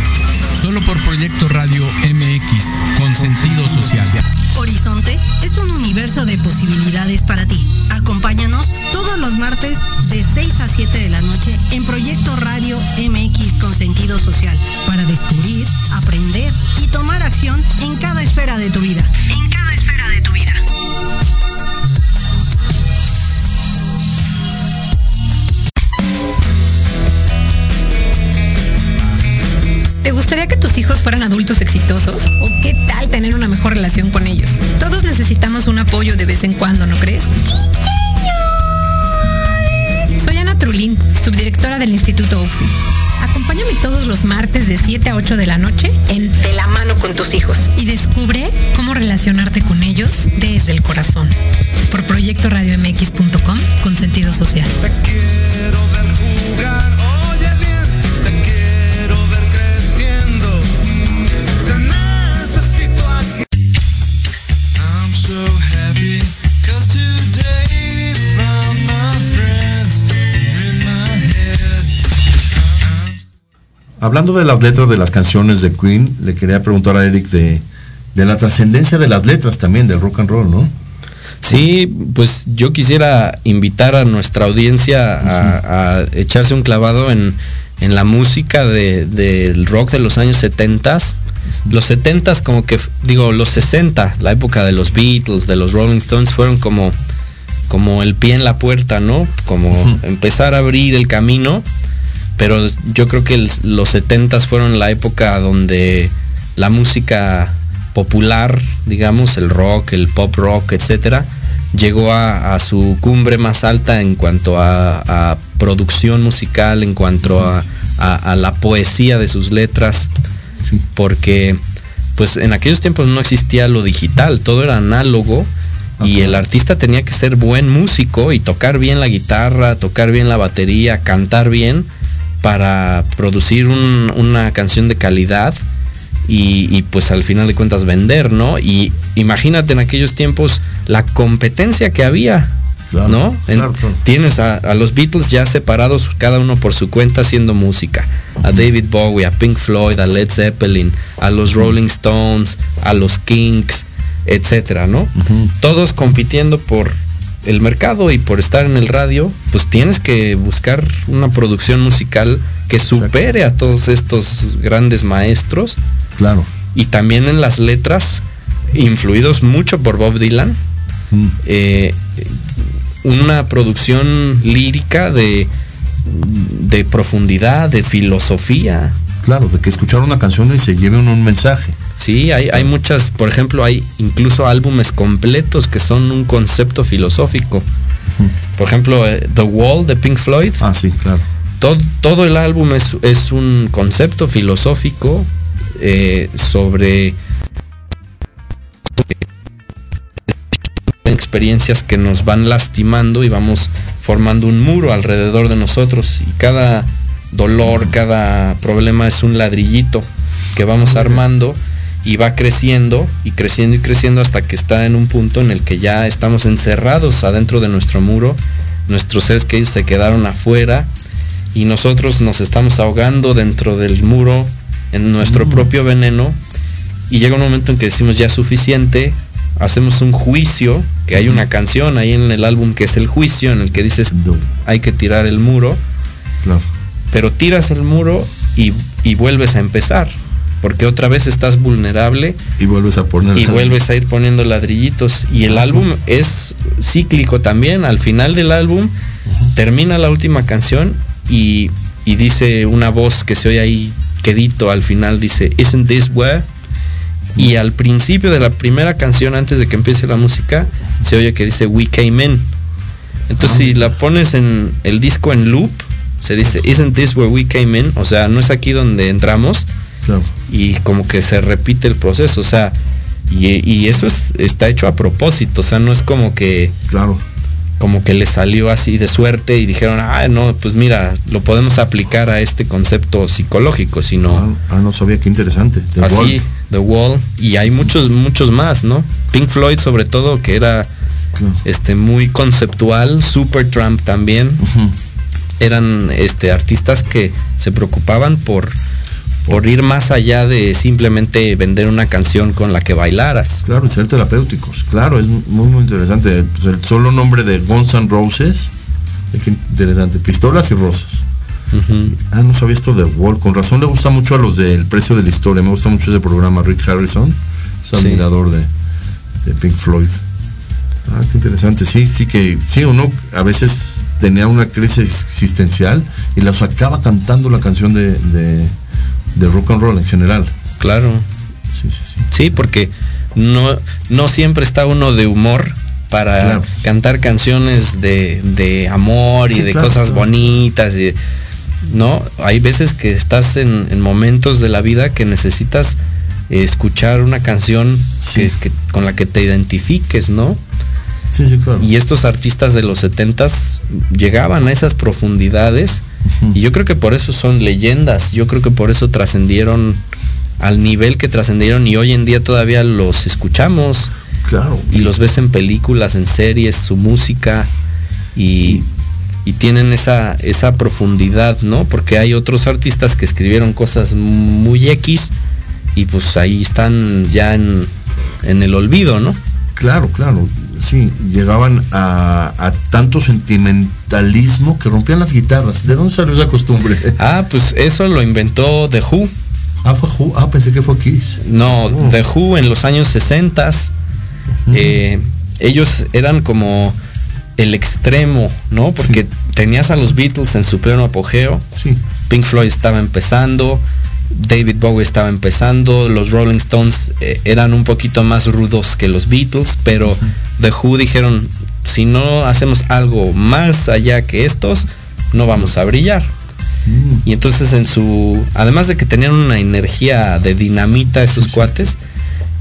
Solo por Proyecto Radio MX, con sentido social. Horizonte es un universo de posibilidades para ti. Acompáñanos todos los martes de 6 a 7 de la noche en Proyecto Radio MX con sentido social para descubrir, aprender y tomar acción en cada esfera de tu vida. En cada esfera de tu vida. ¿Te gustaría que tus hijos fueran adultos exitosos? ¿O qué tal tener una mejor relación con ellos? Todos necesitamos un apoyo de vez en cuando, ¿no crees? Trulín, subdirectora del Instituto UFI. Acompáñame todos los martes de 7 a 8 de la noche en De la mano con tus hijos y descubre cómo relacionarte con ellos desde el corazón. Por proyectoradiomx.com con sentido social. Hablando de las letras de las canciones de Queen, le quería preguntar a Eric de, de la trascendencia de las letras también del rock and roll, ¿no? Sí, pues yo quisiera invitar a nuestra audiencia a, a echarse un clavado en, en la música del de, rock de los años 70. Los 70 como que, digo, los 60, la época de los Beatles, de los Rolling Stones, fueron como, como el pie en la puerta, ¿no? Como uh -huh. empezar a abrir el camino pero yo creo que el, los 70 fueron la época donde la música popular, digamos, el rock, el pop rock, etcétera, llegó a, a, su cumbre más alta en cuanto a, a producción musical, en cuanto a, a, la poesía de sus letras, sí. porque pues en aquellos tiempos no existía lo digital, todo era análogo y el artista tenía que ser buen músico y tocar bien la guitarra, tocar bien la batería, cantar bien para producir un, una canción de calidad y, y, pues al final de cuentas vender, ¿no? Y imagínate en aquellos tiempos la competencia que había, claro, ¿no? En, claro, claro. Tienes a, a, los Beatles ya separados, cada uno por su cuenta haciendo música. A David Bowie, a Pink Floyd, a Led Zeppelin, a los. Rolling Stones, a los Kings, etcétera, ¿no? Uh -huh. Todos compitiendo por el mercado y por estar en el radio, pues tienes que buscar una producción musical que supere Exacto. a todos estos grandes maestros. Claro. Y también en las letras, influidos mucho por Bob Dylan, mm. eh, una producción lírica de, de profundidad, de filosofía. Claro, de que escuchar una canción y se lleve un, un mensaje. Sí, hay, hay, muchas, por ejemplo, hay incluso álbumes completos que son un concepto filosófico. Uh -huh. Por ejemplo, eh, The Wall de Pink Floyd. Ah, sí, claro. Todo, todo el álbum es, es, un concepto filosófico eh, sobre experiencias que nos van lastimando y vamos formando un muro alrededor de nosotros y cada dolor, cada problema es un ladrillito que vamos armando y va creciendo y creciendo y creciendo hasta que está en un punto en el que ya estamos encerrados adentro de nuestro muro, nuestros seres queridos se quedaron afuera y nosotros nos estamos ahogando dentro del muro en nuestro mm. propio veneno. Y llega un momento en que decimos ya es suficiente, hacemos un juicio, que hay una canción ahí en el álbum que es el juicio en el que dices hay que tirar el muro. Claro pero tiras el muro y, y, vuelves a empezar. Porque otra vez estás vulnerable. Y vuelves a poner. Y vuelves a ir poniendo ladrillitos. Y el uh -huh. álbum es cíclico también. Al final del álbum uh -huh. termina la última canción y, y, dice una voz que se oye ahí quedito al final. Dice, Isn't this where? Uh -huh. Y al principio de la primera canción, antes de que empiece la música, se oye que dice We came in. Entonces, si la pones en el disco en loop, se dice, isn't this where we came in? O sea, no es aquí donde entramos. Claro. Y como que se repite el proceso, o sea, y, y, eso es, está hecho a propósito, o sea, no es como que... Claro. Como que le salió así de suerte y dijeron, ah, no, pues mira, lo podemos aplicar a este concepto psicológico, sino... Ah, ah no sabía, qué interesante. The así, Wall. The Wall. Y hay muchos, muchos más, ¿no? Pink Floyd sobre todo, que era claro. este muy conceptual, Supertramp también. Uh -huh eran este artistas que se preocupaban por por ir más allá de simplemente vender una canción con la que bailaras. Claro, ser terapéuticos. Claro, es muy, muy interesante. Pues el solo nombre de Guns N' Roses, qué interesante. Pistolas y rosas. Uh -huh. Ah, no sabía esto de Wall. Con razón le gusta mucho a los del precio de la historia. Me gusta mucho ese programa. Rick Harrison es admirador sí. de, de Pink Floyd. Ah, qué interesante. Sí, sí que, sí uno a veces tenía una crisis existencial y la sacaba cantando la canción de, de, de rock and roll en general. Claro. sí, sí, sí. Sí, porque no, no siempre está uno de humor para Claro. cantar canciones de, de amor y Sí, de claro, cosas claro. bonitas. Y, no, hay veces que estás en, en momentos de la vida que necesitas eh, escuchar una canción que- que- con la que te identifiques, ¿no? Sí, sí, claro. Y estos artistas de los 70s llegaban a esas profundidades y yo creo que por eso son leyendas, yo creo que por eso trascendieron al nivel que trascendieron y hoy en día todavía los escuchamos Claro. y los ves en películas, en series, su música y, y tienen esa, esa profundidad, ¿no? Porque hay otros artistas que escribieron cosas muy X y pues ahí están ya en, en el olvido, ¿no? Claro, claro. Sí, llegaban a, a tanto sentimentalismo que rompían las guitarras. ¿De dónde salió esa costumbre? Ah, pues eso lo inventó The Who. Ah, fue Who. Ah, pensé que fue Kiss. No, Oh. The Who en los años 60 eh, ellos eran como el extremo, ¿no? Porque tenías a los Beatles en su pleno apogeo. Sí. Pink Floyd estaba empezando, David Bowie estaba empezando, los Rolling Stones eh, eran un poquito más rudos que los Beatles, pero The Who dijeron, si no hacemos algo más allá que estos, no vamos a brillar. Y entonces en su, además de que tenían una energía de dinamita esos cuates,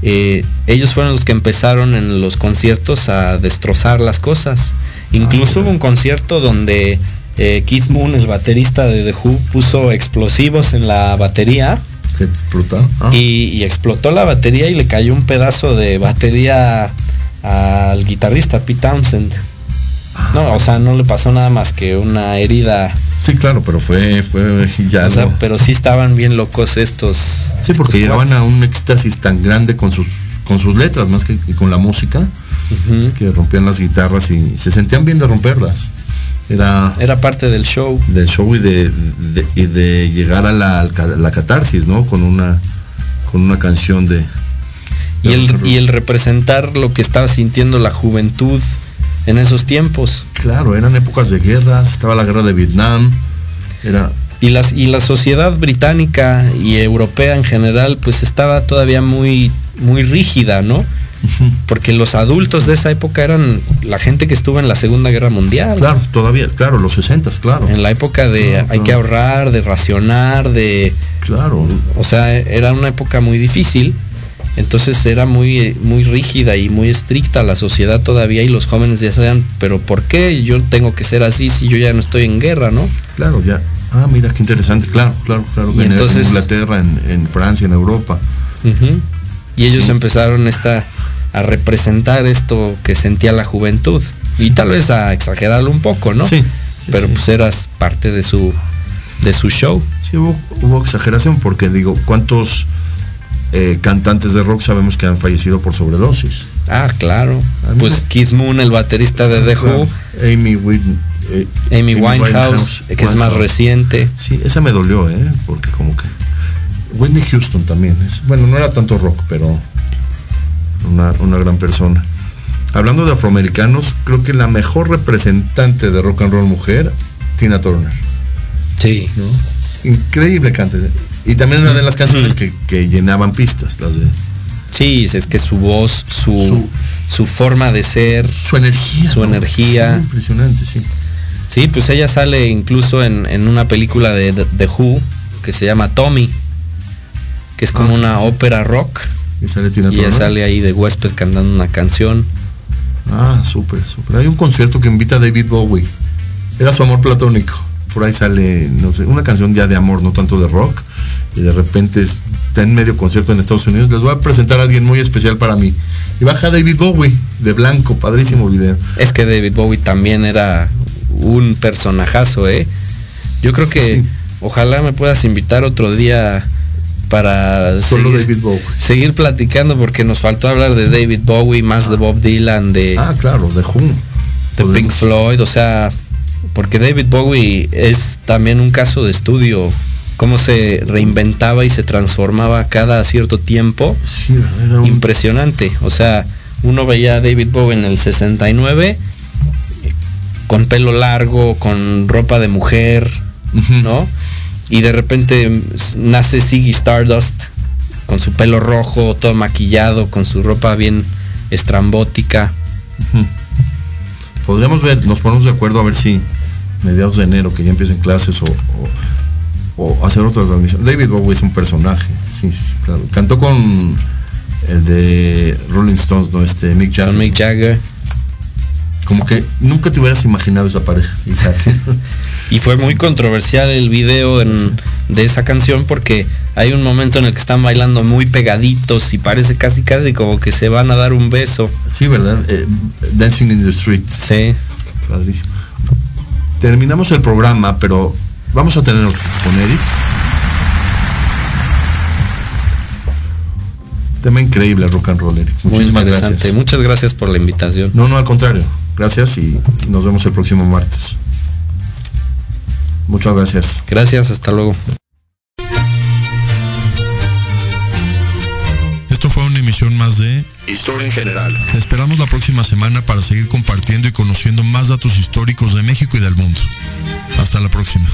eh, ellos fueron los que empezaron en los conciertos a destrozar las cosas. Incluso hubo un concierto donde eh, Keith Moon, el baterista de The Who, puso explosivos en la batería. Ah. y, y explotó la batería y le cayó un pedazo de batería al guitarrista Pete Townsend. No, o sea, no le pasó nada más que una herida. Sí, claro, pero fue, fue ya. O sea, no. pero sí estaban bien locos estos. Sí, porque estos llegaban a un éxtasis tan grande con sus, con sus letras más que con la música, que rompían las guitarras y se sentían bien de romperlas. Era Era parte del show. del show y de, de- y de llegar a la, la catarsis, ¿no? Con una, con una canción de... Y el, y el representar lo que estaba sintiendo la juventud en esos tiempos. Claro, eran épocas de guerras, estaba la guerra de Vietnam, era... Y, las, y la sociedad británica y europea en general, pues estaba todavía muy, muy rígida, ¿no? Porque los adultos de esa época eran la gente que estuvo en la Segunda Guerra Mundial. Claro, todavía, claro, los 60, claro. En la época de Claro, hay que ahorrar, de racionar, de... Claro. O sea, era una época muy difícil. Entonces era muy, muy rígida y muy estricta la sociedad todavía y los jóvenes ya sabían, pero ¿por qué yo tengo que ser así si yo ya no estoy en guerra, no? Claro, ya. Ah, mira, qué interesante, claro, claro, claro. Y en, en entonces- Inglaterra, en, en Francia, en Europa. Y ellos Sí. empezaron esta, a representar esto que sentía la juventud. Y tal vez a exagerarlo un poco, ¿no? Sí, Pero pues eras parte de su, de su show. Sí, hubo, hubo exageración porque digo, ¿cuántos eh, cantantes de rock sabemos que han fallecido por sobredosis? Ah, claro. Ah. Pues Keith Moon, el baterista de The Who, Amy, eh, Amy Winehouse, que es más reciente. Sí, esa me dolió, ¿eh? Porque como que... Whitney Houston también. Es, bueno, no era tanto rock, pero una, una gran persona. Hablando de afroamericanos, creo que la mejor representante de rock and roll mujer, Tina Turner. Sí. ¿no? Increíble cante. Y también una de las canciones que, que llenaban pistas, las de... Sí, es que su voz, su, Su- su, forma de ser, Su energía. su ¿no? energía. Sí, impresionante, sí. Sí, pues ella sale incluso en, en una película de The, The Who que se llama Tommy, que es como Ah, una sí. ópera rock. Y sale Tina Y ella Turner. sale ahí de huésped cantando una canción. Ah, súper, súper. Hay un concierto que invita a David Bowie. Era su amor platónico. Por ahí sale, no sé, una canción ya de amor, no tanto de rock. Y de repente está en medio concierto en Estados Unidos. Les voy a presentar a alguien muy especial para mí. Y baja David Bowie, de blanco, padrísimo video. Es que David Bowie también era un personajazo, ¿eh? Yo creo que Sí. ojalá me puedas invitar otro día para Solo seguir, David Bowie. seguir platicando porque nos faltó hablar de David Bowie, más de Bob Dylan, de, Ah, claro, de Who. de Pink Floyd, o sea, porque David Bowie es también un caso de estudio, cómo se reinventaba y se transformaba cada cierto tiempo. Sí, era un- Impresionante, o sea, uno veía a David Bowie en el 69 con pelo largo, con ropa de mujer. ¿no? Y de repente nace Ziggy Stardust con su pelo rojo, todo maquillado, con su ropa bien estrambótica. Podríamos ver, nos ponemos de acuerdo a ver si mediados de enero, que ya empiecen clases o, o, o hacer otra transmisión. David Bowie es un personaje, sí, sí, claro. Cantó con el de Rolling Stones, ¿no? Este, Mick Jagger. Con Mick Jagger. Como que nunca te hubieras imaginado esa pareja, Isaac. y fue muy controversial el video en, de esa canción porque hay un momento en el que están bailando muy pegaditos y parece casi casi como que se van a dar un beso. Sí, ¿verdad? Eh, Dancing in the Street. Sí. Padrísimo. Terminamos el programa, pero vamos a tener con Eric. Tema increíble rock and roll, Eric. Muchísimas gracias. Muchas gracias por la invitación. No, no, al contrario. Gracias y nos vemos el próximo martes. Muchas gracias. Gracias, hasta luego. Esto fue una emisión más de Historia en General. Te esperamos la próxima semana para seguir compartiendo y conociendo más datos históricos de México y del mundo. Hasta la próxima.